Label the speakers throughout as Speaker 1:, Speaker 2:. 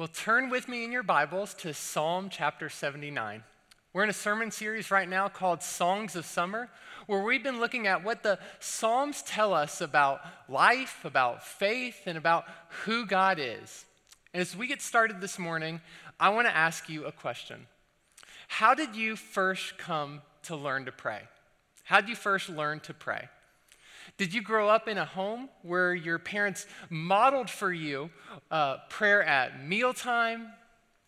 Speaker 1: Well, turn with me in your Bibles to Psalm chapter 79. We're in a sermon series right now called Songs of Summer, where we've been looking at what the Psalms tell us about life, about faith, and about who God is. And as we get started this morning, I want to ask you a question How did you first come to learn to pray? How did you first learn to pray? Did you grow up in a home where your parents modeled for you uh, prayer at mealtime,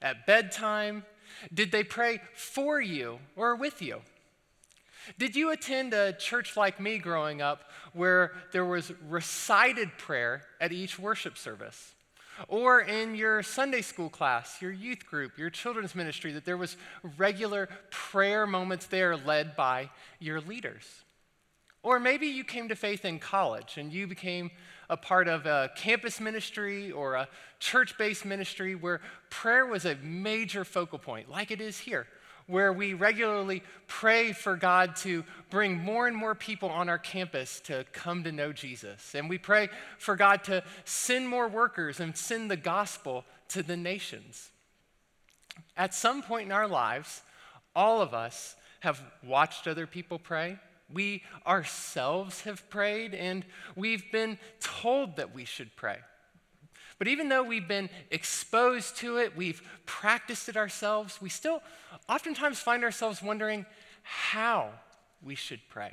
Speaker 1: at bedtime? Did they pray for you or with you? Did you attend a church like me growing up where there was recited prayer at each worship service? Or in your Sunday school class, your youth group, your children's ministry, that there was regular prayer moments there led by your leaders? Or maybe you came to faith in college and you became a part of a campus ministry or a church based ministry where prayer was a major focal point, like it is here, where we regularly pray for God to bring more and more people on our campus to come to know Jesus. And we pray for God to send more workers and send the gospel to the nations. At some point in our lives, all of us have watched other people pray we ourselves have prayed, and we've been told that we should pray. But even though we've been exposed to it, we've practiced it ourselves, we still oftentimes find ourselves wondering how we should pray.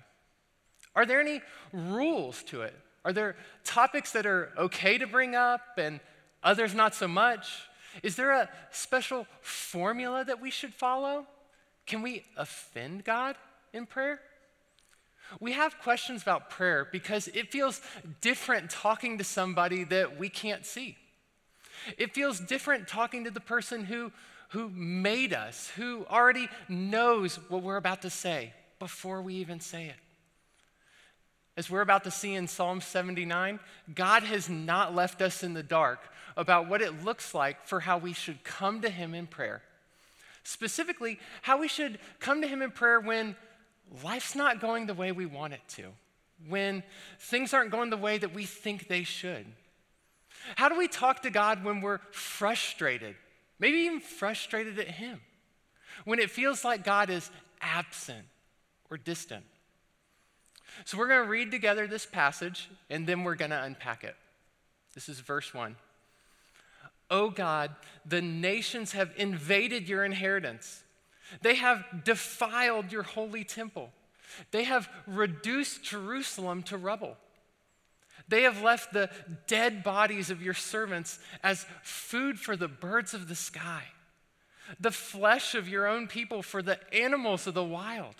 Speaker 1: Are there any rules to it? Are there topics that are okay to bring up and others not so much? Is there a special formula that we should follow? Can we offend God in prayer? We have questions about prayer because it feels different talking to somebody that we can't see. It feels different talking to the person who, who made us, who already knows what we're about to say before we even say it. As we're about to see in Psalm 79, God has not left us in the dark about what it looks like for how we should come to Him in prayer. Specifically, how we should come to Him in prayer when life's not going the way we want it to, when things aren't going the way that we think they should? How do we talk to God when we're frustrated, maybe even frustrated at Him? When it feels like God is absent or distant? So, we're going to read together this passage and then we're going to unpack it. This is verse 1. Oh God, the nations have invaded your inheritance. They have defiled your holy temple. They have reduced Jerusalem to rubble. They have left the dead bodies of your servants as food for the birds of the sky, the flesh of your own people for the animals of the wild.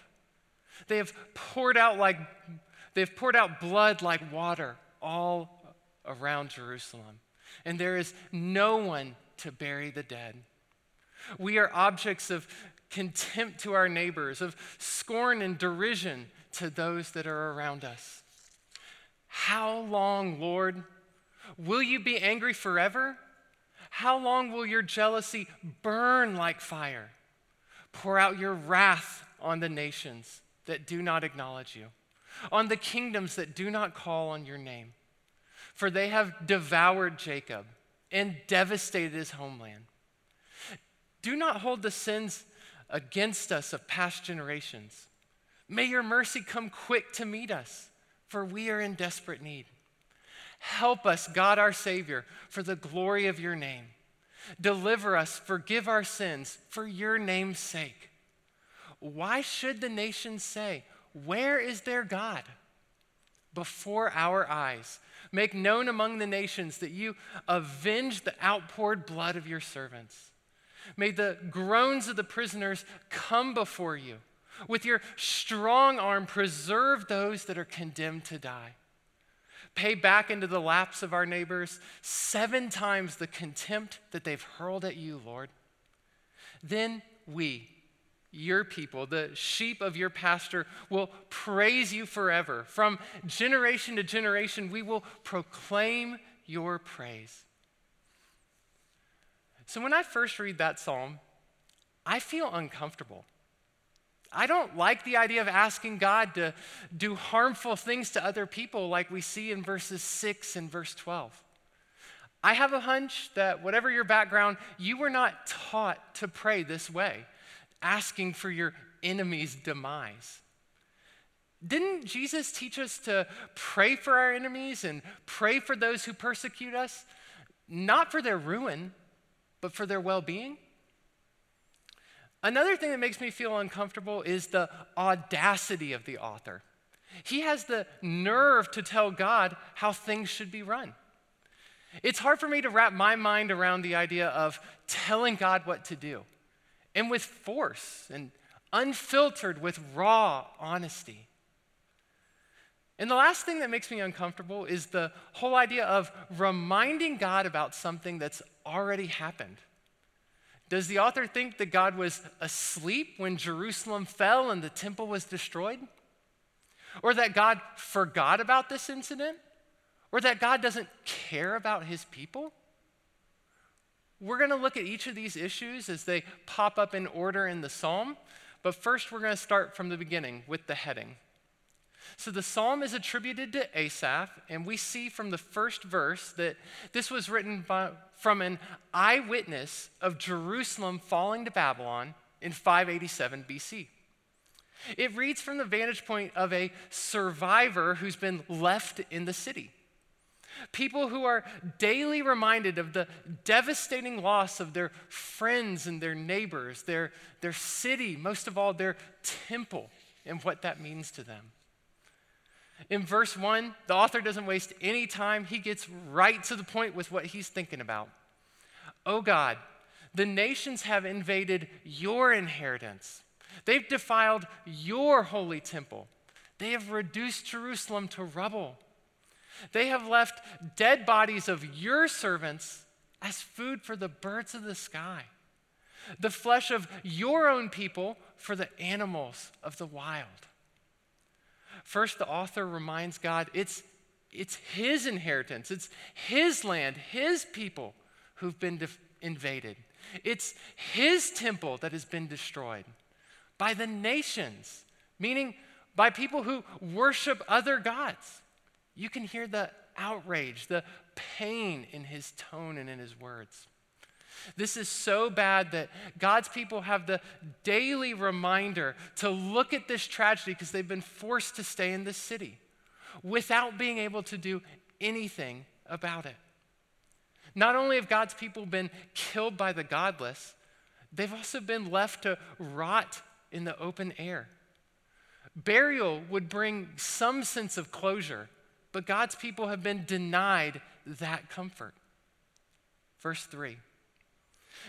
Speaker 1: They have poured out like they have poured out blood like water all around Jerusalem. And there is no one to bury the dead. We are objects of contempt to our neighbors, of scorn and derision to those that are around us. How long, Lord? Will you be angry forever? How long will your jealousy burn like fire? Pour out your wrath on the nations that do not acknowledge you, on the kingdoms that do not call on your name. For they have devoured Jacob and devastated his homeland. Do not hold the sins against us of past generations. May your mercy come quick to meet us, for we are in desperate need. Help us, God our Savior, for the glory of your name. Deliver us, forgive our sins, for your name's sake. Why should the nations say, Where is their God? Before our eyes, make known among the nations that you avenge the outpoured blood of your servants. May the groans of the prisoners come before you. With your strong arm, preserve those that are condemned to die. Pay back into the laps of our neighbors seven times the contempt that they've hurled at you, Lord. Then we, your people, the sheep of your pasture, will praise you forever. From generation to generation, we will proclaim your praise. So when I first read that psalm, I feel uncomfortable. I don't like the idea of asking God to do harmful things to other people like we see in verses 6 and verse 12. I have a hunch that whatever your background, you were not taught to pray this way, asking for your enemy's demise. Didn't Jesus teach us to pray for our enemies and pray for those who persecute us? Not for their ruin, but for their well being? Another thing that makes me feel uncomfortable is the audacity of the author. He has the nerve to tell God how things should be run. It's hard for me to wrap my mind around the idea of telling God what to do and with force and unfiltered with raw honesty. And the last thing that makes me uncomfortable is the whole idea of reminding God about something that's already happened. Does the author think that God was asleep when Jerusalem fell and the temple was destroyed? Or that God forgot about this incident? Or that God doesn't care about his people? We're going to look at each of these issues as they pop up in order in the psalm, but first we're going to start from the beginning with the heading. So the psalm is attributed to Asaph, and we see from the first verse that this was written by, from an eyewitness of Jerusalem falling to Babylon in 587 BC. It reads from the vantage point of a survivor who's been left in the city. People who are daily reminded of the devastating loss of their friends and their neighbors, their, their city, most of all, their temple, and what that means to them. In verse 1, the author doesn't waste any time. He gets right to the point with what he's thinking about. Oh God, the nations have invaded your inheritance. They've defiled your holy temple. They have reduced Jerusalem to rubble. They have left dead bodies of your servants as food for the birds of the sky, the flesh of your own people for the animals of the wild. First, the author reminds God it's, it's his inheritance, it's his land, his people who've been def- invaded. It's his temple that has been destroyed by the nations, meaning by people who worship other gods. You can hear the outrage, the pain in his tone and in his words. This is so bad that God's people have the daily reminder to look at this tragedy because they've been forced to stay in this city without being able to do anything about it. Not only have God's people been killed by the godless, they've also been left to rot in the open air. Burial would bring some sense of closure, but God's people have been denied that comfort. Verse 3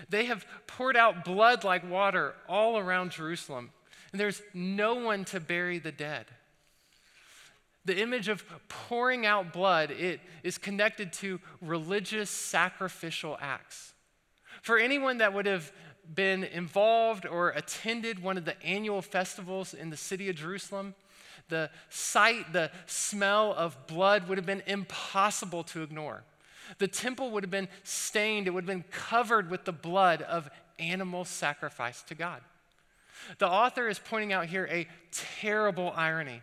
Speaker 1: they have poured out blood like water all around Jerusalem, and there's no one to bury the dead. The image of pouring out blood, it is connected to religious sacrificial acts. For anyone that would have been involved or attended one of the annual festivals in the city of Jerusalem, the sight, the smell of blood would have been impossible to ignore. The temple would have been stained, it would have been covered with the blood of animal sacrifice to God. The author is pointing out here a terrible irony.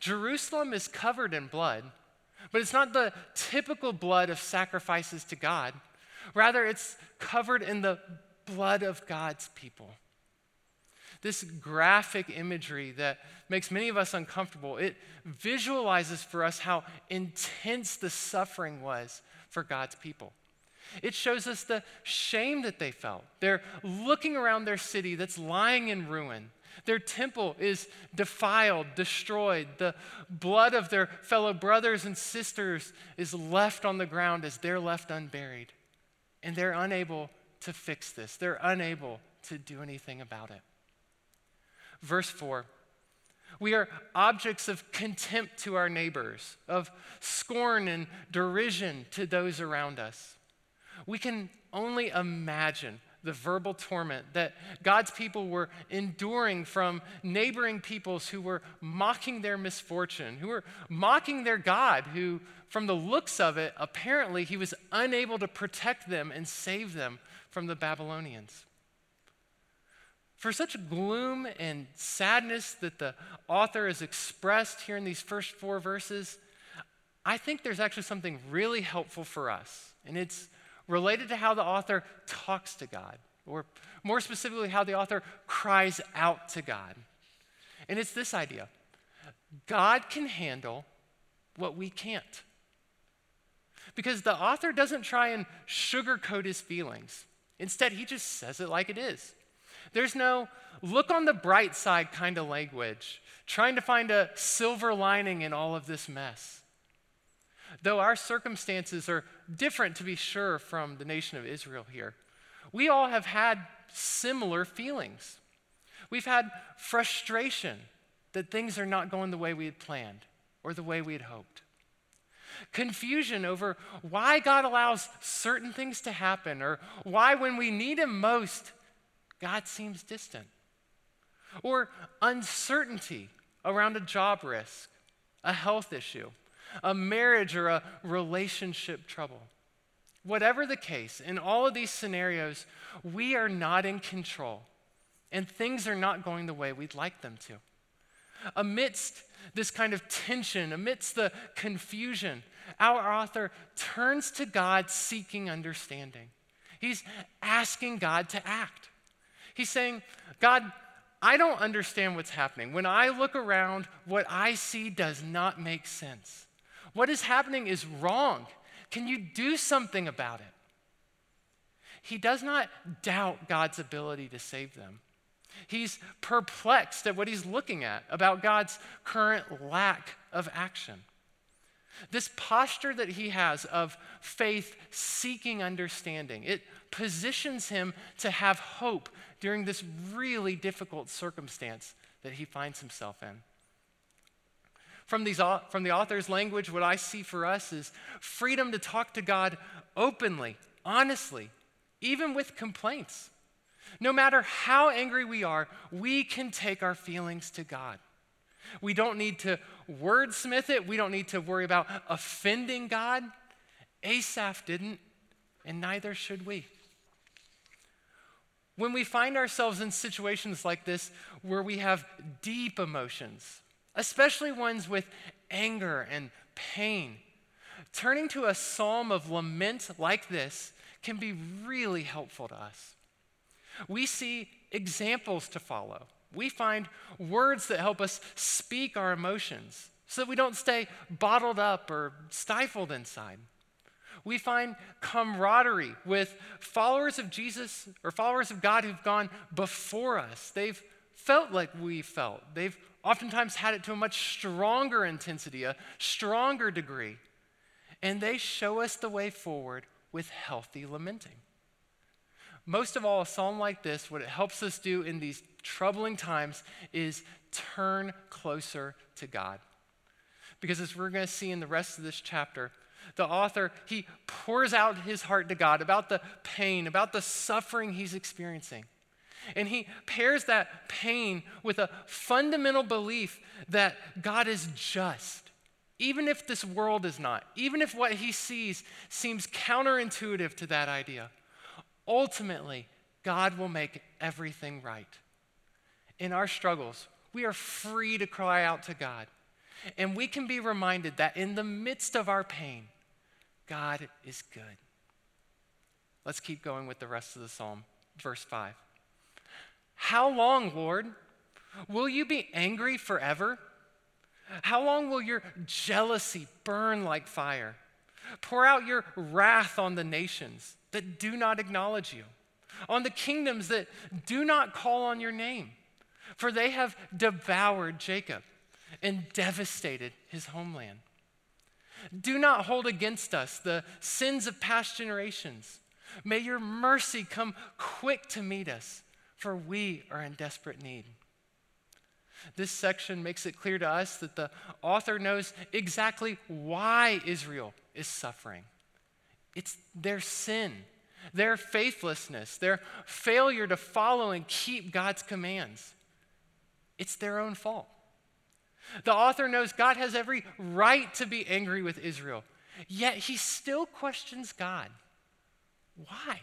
Speaker 1: Jerusalem is covered in blood, but it's not the typical blood of sacrifices to God. Rather, it's covered in the blood of God's people. This graphic imagery that makes many of us uncomfortable, it visualizes for us how intense the suffering was for God's people. It shows us the shame that they felt. They're looking around their city that's lying in ruin. Their temple is defiled, destroyed. The blood of their fellow brothers and sisters is left on the ground as they're left unburied. And they're unable to fix this, they're unable to do anything about it. Verse 4 we are objects of contempt to our neighbors, of scorn and derision to those around us. We can only imagine the verbal torment that God's people were enduring from neighboring peoples who were mocking their misfortune, who were mocking their God, who, from the looks of it, apparently he was unable to protect them and save them from the Babylonians. For such gloom and sadness that the author has expressed here in these first four verses, I think there's actually something really helpful for us, and it's related to how the author talks to God, or more specifically, how the author cries out to God. And it's this idea God can handle what we can't. Because the author doesn't try and sugarcoat his feelings. Instead, he just says it like it is. There's no look on the bright side kind of language, trying to find a silver lining in all of this mess. Though our circumstances are different, to be sure, from the nation of Israel here, we all have had similar feelings. We've had frustration that things are not going the way we had planned or the way we had hoped. Confusion over why God allows certain things to happen or why, when we need Him most, God seems distant. Or uncertainty around a job risk, a health issue, a marriage or a relationship trouble. Whatever the case, in all of these scenarios, we are not in control and things are not going the way we'd like them to. Amidst this kind of tension, amidst the confusion, our author turns to God seeking understanding. He's asking God to act. He's saying, God, I don't understand what's happening. When I look around, what I see does not make sense. What is happening is wrong. Can you do something about it? He does not doubt God's ability to save them. He's perplexed at what he's looking at about God's current lack of action. This posture that he has of faith seeking understanding, it positions him to have hope during this really difficult circumstance that he finds himself in. From, these, from the author's language, what I see for us is freedom to talk to God openly, honestly, even with complaints. No matter how angry we are, we can take our feelings to God. We don't need to wordsmith it. We don't need to worry about offending God. Asaph didn't, and neither should we. When we find ourselves in situations like this where we have deep emotions, especially ones with anger and pain, turning to a psalm of lament like this can be really helpful to us. We see examples to follow. We find words that help us speak our emotions so that we don't stay bottled up or stifled inside. We find camaraderie with followers of Jesus or followers of God who've gone before us. They've felt like we felt. They've oftentimes had it to a much stronger intensity, a stronger degree. And they show us the way forward with healthy lamenting. Most of all, a psalm like this, what it helps us do in these troubling times is turn closer to God. Because as we're going to see in the rest of this chapter, the author, he pours out his heart to God about the pain, about the suffering he's experiencing. And he pairs that pain with a fundamental belief that God is just. Even if this world is not, even if what he sees seems counterintuitive to that idea, ultimately, God will make everything right. In our struggles, we are free to cry out to God. And we can be reminded that in the midst of our pain, God is good. Let's keep going with the rest of the psalm. Verse 5. How long, Lord? Will you be angry forever? How long will your jealousy burn like fire? Pour out your wrath on the nations that do not acknowledge you, on the kingdoms that do not call on your name, for they have devoured Jacob and devastated his homeland. Do not hold against us the sins of past generations. May your mercy come quick to meet us, for we are in desperate need. This section makes it clear to us that the author knows exactly why Israel is suffering. It's their sin, their faithlessness, their failure to follow and keep God's commands. It's their own fault. The author knows God has every right to be angry with Israel, yet he still questions God. Why?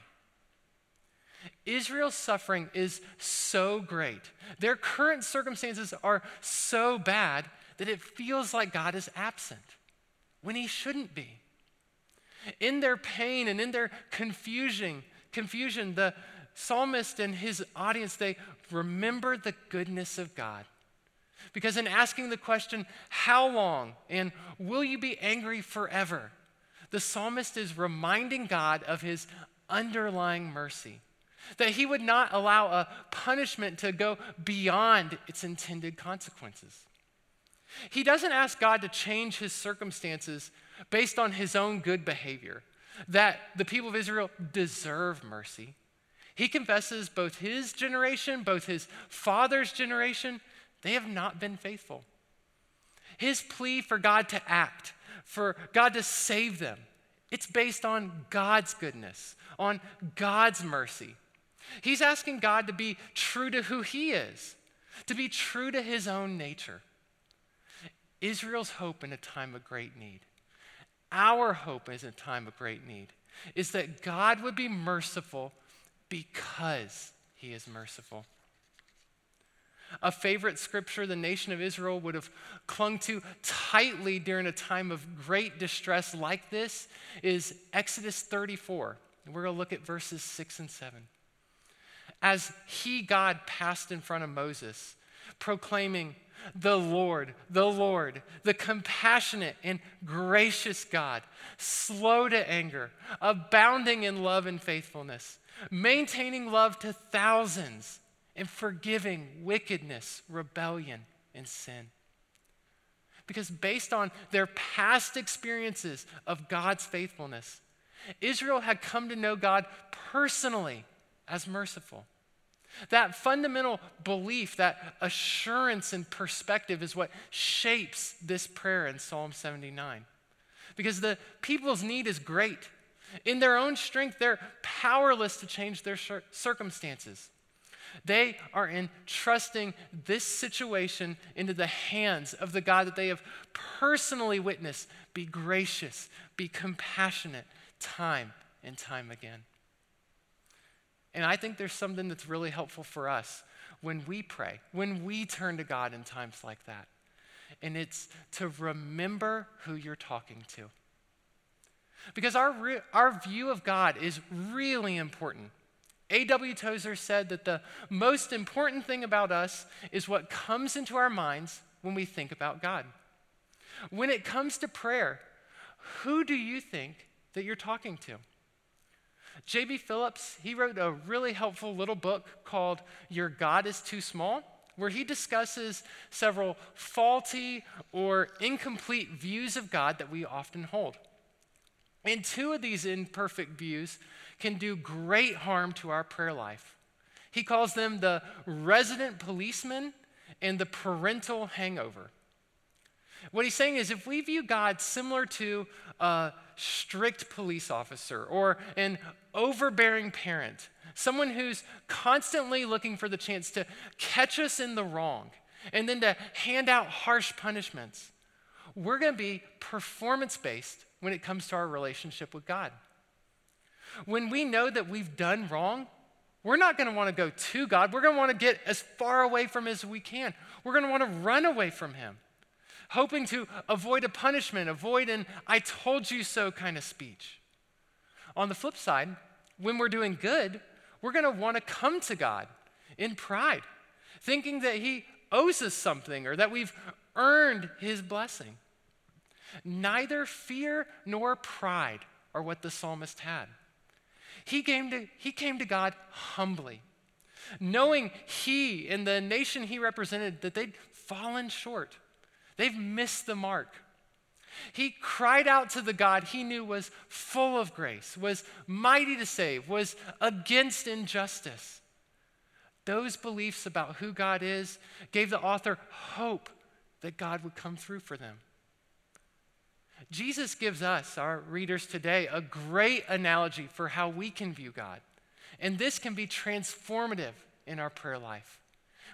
Speaker 1: Israel's suffering is so great. Their current circumstances are so bad that it feels like God is absent. when he shouldn't be. In their pain and in their confusion, confusion, the psalmist and his audience, they remember the goodness of God. Because in asking the question, how long and will you be angry forever? The psalmist is reminding God of his underlying mercy, that he would not allow a punishment to go beyond its intended consequences. He doesn't ask God to change his circumstances based on his own good behavior, that the people of Israel deserve mercy. He confesses both his generation, both his father's generation, they have not been faithful. His plea for God to act, for God to save them, it's based on God's goodness, on God's mercy. He's asking God to be true to who he is, to be true to his own nature. Israel's hope in a time of great need, our hope in a time of great need, is that God would be merciful because he is merciful. A favorite scripture the nation of Israel would have clung to tightly during a time of great distress like this is Exodus 34. We're going to look at verses 6 and 7. As he, God, passed in front of Moses, proclaiming, the Lord, the Lord, the compassionate and gracious God, slow to anger, abounding in love and faithfulness, maintaining love to thousands, and forgiving wickedness, rebellion, and sin. Because based on their past experiences of God's faithfulness, Israel had come to know God personally as merciful. That fundamental belief, that assurance and perspective is what shapes this prayer in Psalm 79. Because the people's need is great. In their own strength, they're powerless to change their circumstances. They are entrusting this situation into the hands of the God that they have personally witnessed be gracious, be compassionate, time and time again. And I think there's something that's really helpful for us when we pray, when we turn to God in times like that. And it's to remember who you're talking to. Because our, re- our view of God is really important. A.W. Tozer said that the most important thing about us is what comes into our minds when we think about God. When it comes to prayer, who do you think that you're talking to? J.B. Phillips, he wrote a really helpful little book called Your God is Too Small, where he discusses several faulty or incomplete views of God that we often hold. And two of these imperfect views can do great harm to our prayer life. He calls them the resident policeman and the parental hangover. What he's saying is if we view God similar to a strict police officer or an overbearing parent, someone who's constantly looking for the chance to catch us in the wrong and then to hand out harsh punishments, we're going to be performance based when it comes to our relationship with God. When we know that we've done wrong, we're not going to want to go to God. We're going to want to get as far away from Him as we can. We're going to want to run away from Him, hoping to avoid a punishment, avoid an I told you so kind of speech. On the flip side, when we're doing good, we're going to want to come to God in pride, thinking that He owes us something or that we've earned His blessing. Neither fear nor pride are what the psalmist had. He came to, he came to God humbly, knowing he and the nation he represented that they'd fallen short. They've missed the mark. He cried out to the God he knew was full of grace, was mighty to save, was against injustice. Those beliefs about who God is gave the author hope that God would come through for them. Jesus gives us, our readers today, a great analogy for how we can view God. And this can be transformative in our prayer life.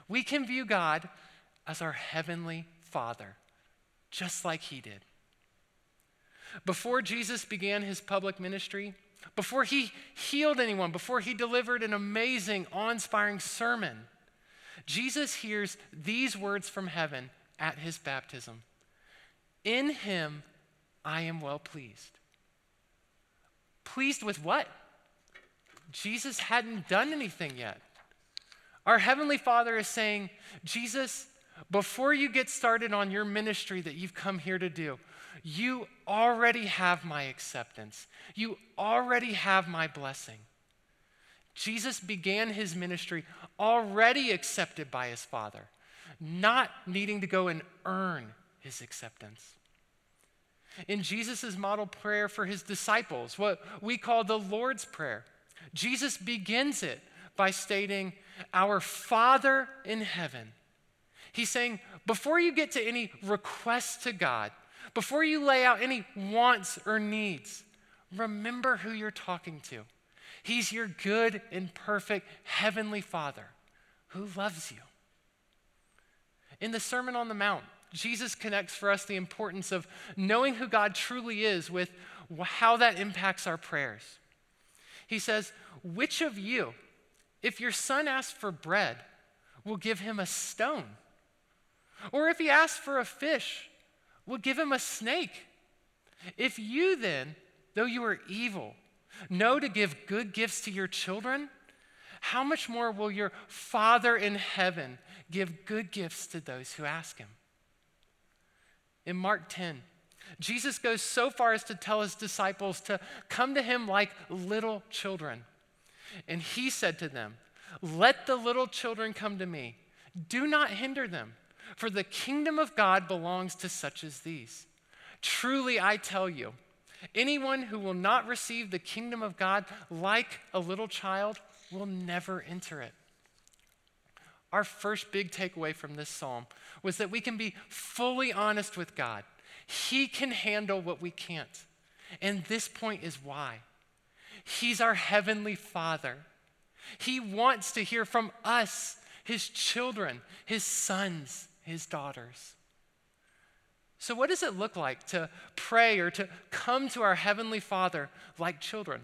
Speaker 1: We can view God as our heavenly Father, just like He did. Before Jesus began his public ministry, before he healed anyone, before he delivered an amazing, awe inspiring sermon, Jesus hears these words from heaven at his baptism In him I am well pleased. Pleased with what? Jesus hadn't done anything yet. Our Heavenly Father is saying, Jesus, before you get started on your ministry that you've come here to do, you already have my acceptance. You already have my blessing. Jesus began his ministry already accepted by his Father, not needing to go and earn his acceptance. In Jesus' model prayer for his disciples, what we call the Lord's Prayer, Jesus begins it by stating, Our Father in heaven. He's saying, before you get to any requests to God, before you lay out any wants or needs, remember who you're talking to. He's your good and perfect heavenly Father who loves you. In the Sermon on the Mount, Jesus connects for us the importance of knowing who God truly is with how that impacts our prayers. He says, Which of you, if your son asks for bread, will give him a stone? Or if he asks for a fish, will give him a snake? If you then, though you are evil, know to give good gifts to your children, how much more will your Father in heaven give good gifts to those who ask him? In Mark 10, Jesus goes so far as to tell his disciples to come to him like little children. And he said to them, Let the little children come to me. Do not hinder them, for the kingdom of God belongs to such as these. Truly, I tell you, anyone who will not receive the kingdom of God like a little child will never enter it. Our first big takeaway from this psalm was that we can be fully honest with God. He can handle what we can't. And this point is why. He's our heavenly Father. He wants to hear from us, his children, his sons, his daughters. So, what does it look like to pray or to come to our Heavenly Father like children?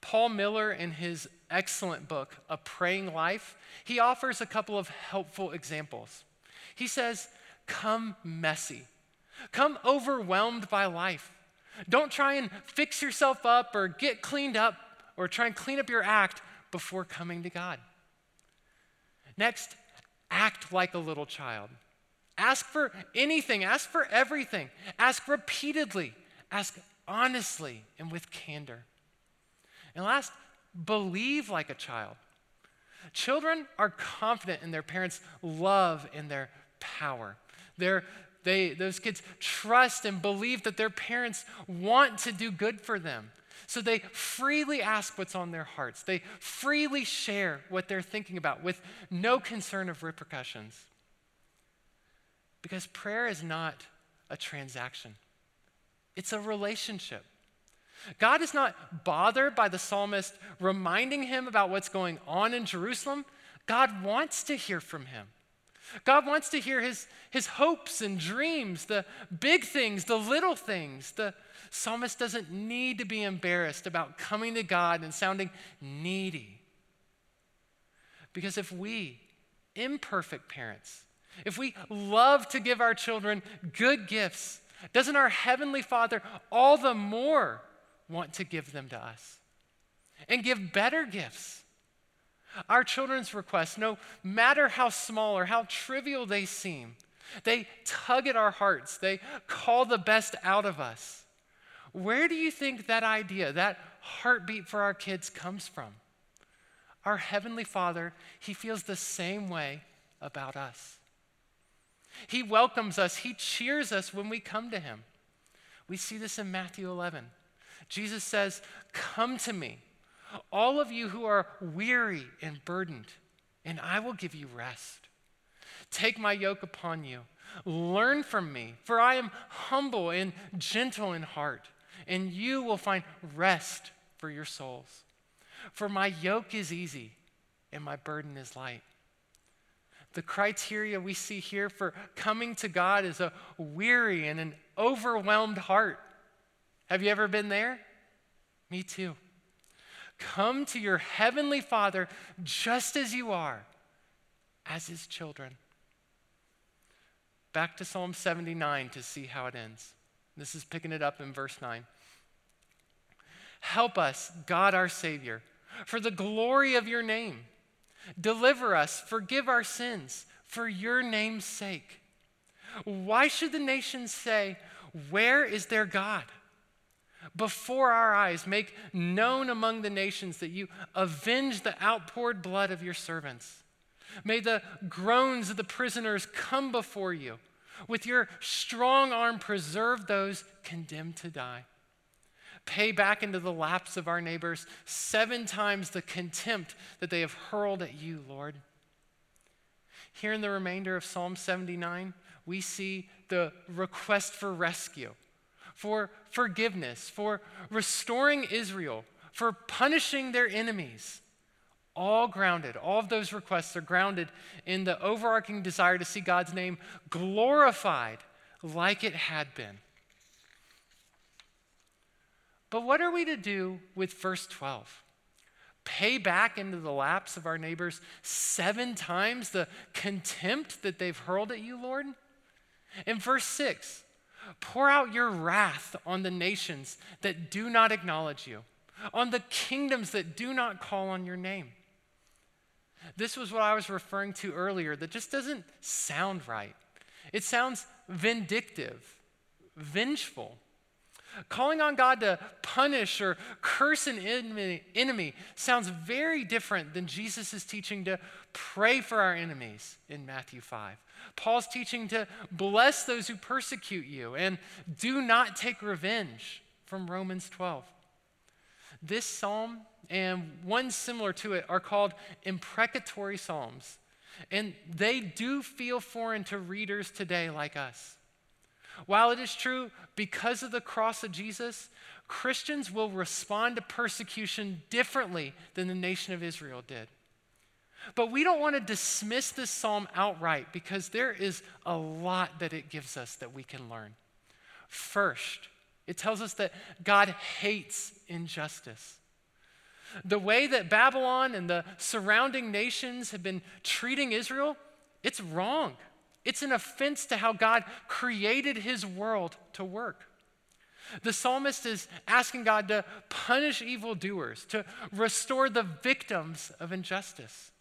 Speaker 1: Paul Miller, in his excellent book, A Praying Life, he offers a couple of helpful examples. He says, Come messy, come overwhelmed by life. Don't try and fix yourself up or get cleaned up or try and clean up your act before coming to God. Next, act like a little child. Ask for anything, ask for everything, ask repeatedly, ask honestly and with candor. And last, believe like a child. Children are confident in their parents' love and their power. They're, they, those kids trust and believe that their parents want to do good for them. So they freely ask what's on their hearts. They freely share what they're thinking about with no concern of repercussions. Because prayer is not a transaction, it's a relationship. God is not bothered by the psalmist reminding him about what's going on in Jerusalem. God wants to hear from him. God wants to hear his, his hopes and dreams, the big things, the little things. The psalmist doesn't need to be embarrassed about coming to God and sounding needy. Because if we, imperfect parents, if we love to give our children good gifts, doesn't our Heavenly Father all the more want to give them to us and give better gifts. Our children's requests, no matter how small or how trivial they seem, they tug at our hearts, they call the best out of us. Where do you think that idea, that heartbeat for our kids comes from? Our Heavenly Father, He feels the same way about us. He welcomes us, He cheers us when we come to Him. We see this in Matthew 11. Jesus says, Come to me, all of you who are weary and burdened, and I will give you rest. Take my yoke upon you. Learn from me, for I am humble and gentle in heart, and you will find rest for your souls. For my yoke is easy and my burden is light. The criteria we see here for coming to God is a weary and an overwhelmed heart. Have you ever been there? Me too. Come to your heavenly Father just as you are, as his children. Back to Psalm 79 to see how it ends. This is picking it up in verse 9. Help us, God our Savior, for the glory of your name. Deliver us, forgive our sins, for your name's sake. Why should the nations say, Where is their God? Before our eyes, make known among the nations that you avenge the outpoured blood of your servants. May the groans of the prisoners come before you. With your strong arm, preserve those condemned to die. Pay back into the laps of our neighbors seven times the contempt that they have hurled at you, Lord. Here in the remainder of Psalm 79, we see the request for rescue, for forgiveness, for restoring Israel, for punishing their enemies all grounded, all of those requests are grounded in the overarching desire to see God's name glorified like it had been. But what are we to do with verse 12? Pay back into the laps of our neighbors seven times the contempt that they've hurled at you, Lord? In verse 6, pour out your wrath on the nations that do not acknowledge you, on the kingdoms that do not call on your name. This was what I was referring to earlier that just doesn't sound right. It sounds vindictive, vengeful. Calling on God to punish or curse an enemy, sounds very different than Jesus' teaching to pray for our enemies in Matthew 5. Paul's teaching to bless those who persecute you and do not take revenge from Romans 12. This psalm and one similar to it are called imprecatory psalms. And they do feel foreign to readers today like us. While it is true, because of the cross of Jesus, Christians will respond to persecution differently than the nation of Israel did. But we don't want to dismiss this psalm outright because there is a lot that it gives us that we can learn. First, it tells us that God hates injustice. The way that Babylon and the surrounding nations have been treating Israel, it's wrong. It's an offense to how God created his world to work. The psalmist is asking God to punish evildoers, to restore the victims of injustice.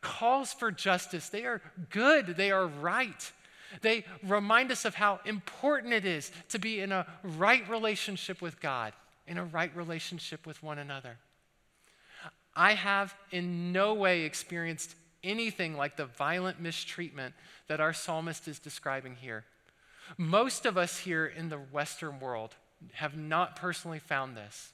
Speaker 1: Calls for justice, they are good, they are right. They remind us of how important it is to be in a right relationship with God, in a right relationship with one another. I have in no way experienced anything like the violent mistreatment that our psalmist is describing here. Most of us here in the Western world have not personally found this.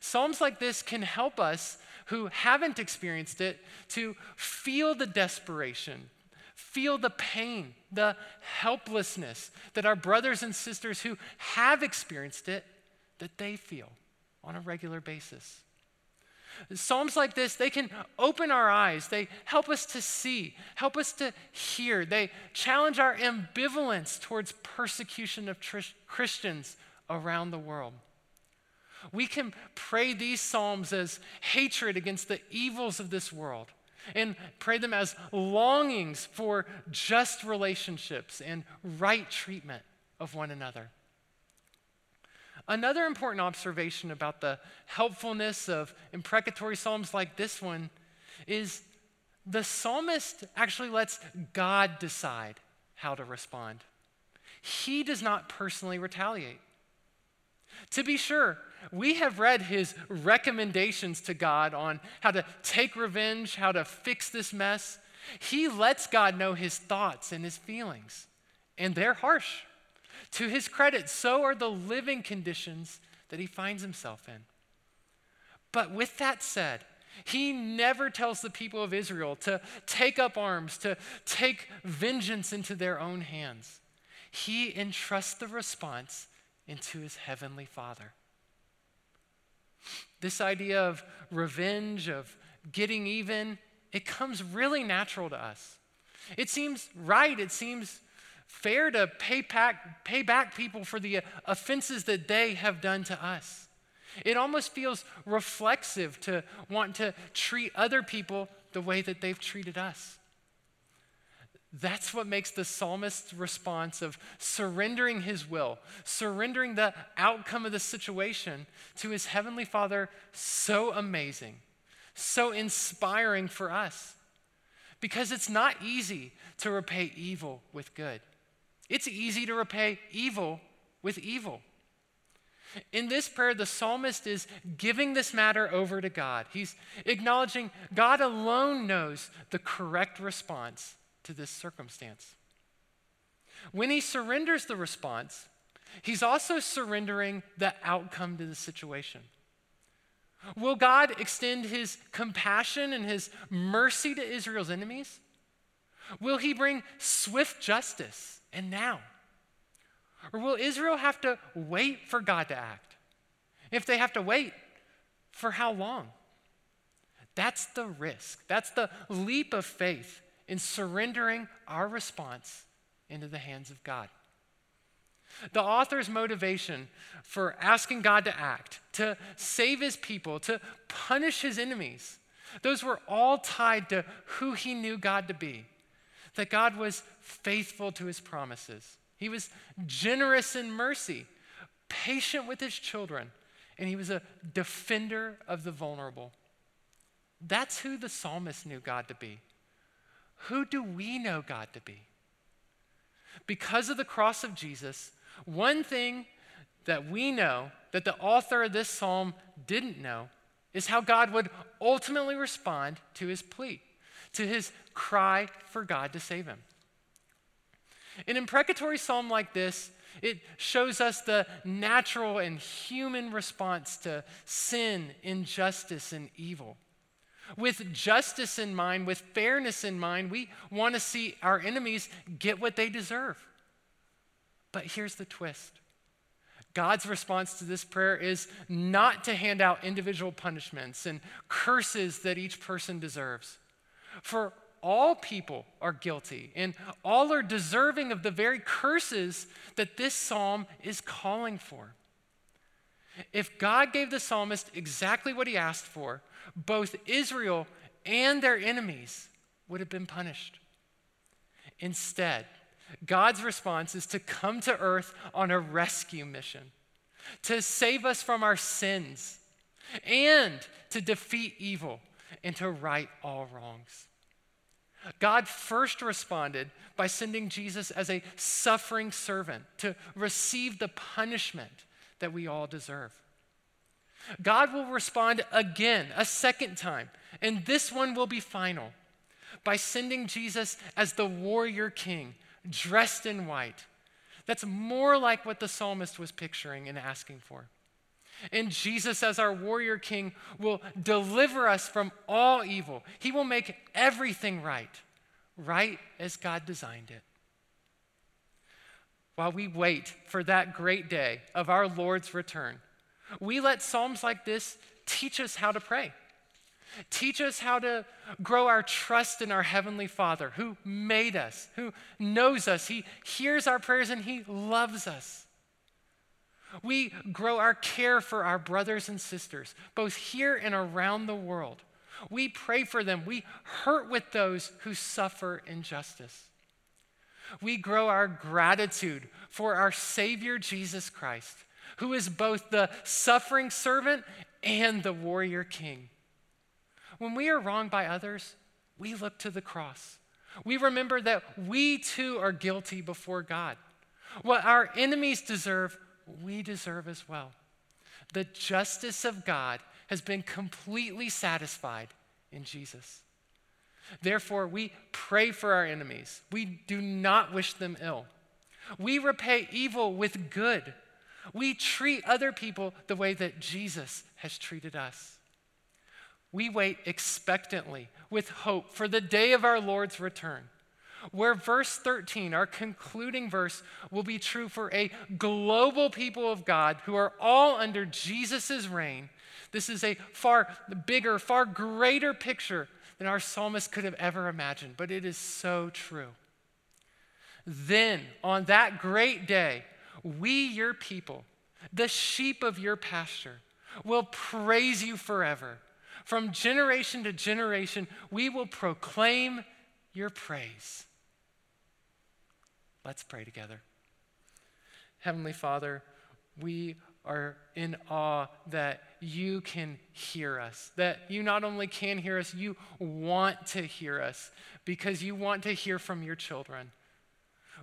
Speaker 1: Psalms like this can help us who haven't experienced it to feel the desperation, feel the pain, the helplessness that our brothers and sisters who have experienced it that they feel on a regular basis. Psalms like this, they can open our eyes. They help us to see, help us to hear. They challenge our ambivalence towards persecution of tr- Christians around the world. We can pray these Psalms as hatred against the evils of this world and pray them as longings for just relationships and right treatment of one another. Another important observation about the helpfulness of imprecatory psalms like this one is the psalmist actually lets God decide how to respond. He does not personally retaliate. To be sure, we have read his recommendations to God on how to take revenge, how to fix this mess. He lets God know his thoughts and his feelings, and they're harsh. To his credit, so are the living conditions that he finds himself in. But with that said, he never tells the people of Israel to take up arms, to take vengeance into their own hands. He entrusts the response into his heavenly Father. This idea of revenge, of getting even, it comes really natural to us. It seems right, it seems fair to pay back, pay back people for the uh, offenses that they have done to us. It almost feels reflexive to want to treat other people the way that they've treated us. That's what makes the psalmist's response of surrendering his will, surrendering the outcome of the situation to his heavenly Father so amazing, so inspiring for us. Because it's not easy to repay evil with good, it's easy to repay evil with evil. In this prayer, the psalmist is giving this matter over to God. He's acknowledging God alone knows the correct response to this circumstance. When he surrenders the response, he's also surrendering the outcome to the situation. Will God extend his compassion and his mercy to Israel's enemies? Will he bring swift justice and now? Or will Israel have to wait for God to act? If they have to wait, for how long? That's the risk. That's the leap of faith in surrendering our response into the hands of God. The author's motivation for asking God to act, to save his people, to punish his enemies, those were all tied to who he knew God to be. That God was faithful to his promises, he was generous in mercy, patient with his children, and he was a defender of the vulnerable. That's who the psalmist knew God to be. Who do we know God to be? Because of the cross of Jesus, one thing that we know that the author of this psalm didn't know is how God would ultimately respond to his plea, to his cry for God to save him. An imprecatory psalm like this, it shows us the natural and human response to sin, injustice, and evil. With justice in mind, with fairness in mind, we want to see our enemies get what they deserve. But here's the twist God's response to this prayer is not to hand out individual punishments and curses that each person deserves. For all people are guilty and all are deserving of the very curses that this psalm is calling for. If God gave the psalmist exactly what he asked for, both Israel and their enemies would have been punished. Instead, God's response is to come to earth on a rescue mission, to save us from our sins, and to defeat evil and to right all wrongs. God first responded by sending Jesus as a suffering servant to receive the punishment that we all deserve. God will respond again, a second time, and this one will be final by sending Jesus as the warrior king, dressed in white. That's more like what the psalmist was picturing and asking for. And Jesus, as our warrior king, will deliver us from all evil. He will make everything right, right as God designed it. While we wait for that great day of our Lord's return, we let Psalms like this teach us how to pray. Teach us how to grow our trust in our Heavenly Father who made us, who knows us. He hears our prayers and He loves us. We grow our care for our brothers and sisters, both here and around the world. We pray for them. We hurt with those who suffer injustice. We grow our gratitude for our Savior Jesus Christ who is both the suffering servant and the warrior king. When we are wronged by others, we look to the cross. We remember that we too are guilty before God. What our enemies deserve, we deserve as well. The justice of God has been completely satisfied in Jesus. Therefore, we pray for our enemies. We do not wish them ill. We repay evil with good we treat other people the way that Jesus has treated us. We wait expectantly with hope for the day of our Lord's return, where verse 13, our concluding verse, will be true for a global people of God who are all under Jesus' reign. This is a far bigger, far greater picture than our psalmist could have ever imagined, but it is so true. Then, on that great day, we, your people, the sheep of your pasture, will praise you forever. From generation to generation, we will proclaim your praise. Let's pray together. Heavenly Father, we are in awe that you can hear us, that you not only can hear us, you want to hear us because you want to hear from your children.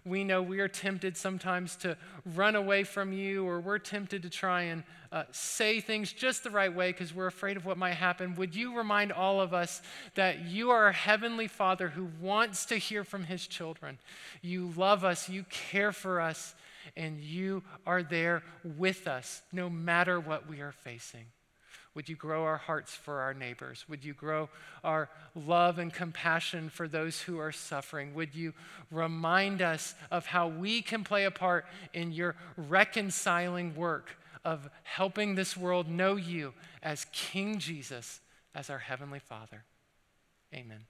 Speaker 1: We know we are tempted sometimes to run away from you, or we're tempted to try and uh, say things just the right way because we're afraid of what might happen. Would you remind all of us that you are a heavenly Father who wants to hear from his children? You love us, you care for us, and you are there with us no matter what we are facing. Would you grow our hearts for our neighbors? Would you grow our love and compassion for those who are suffering? Would you remind us of how we can play a part in your reconciling work of helping this world know you as King Jesus, as our Heavenly Father? Amen.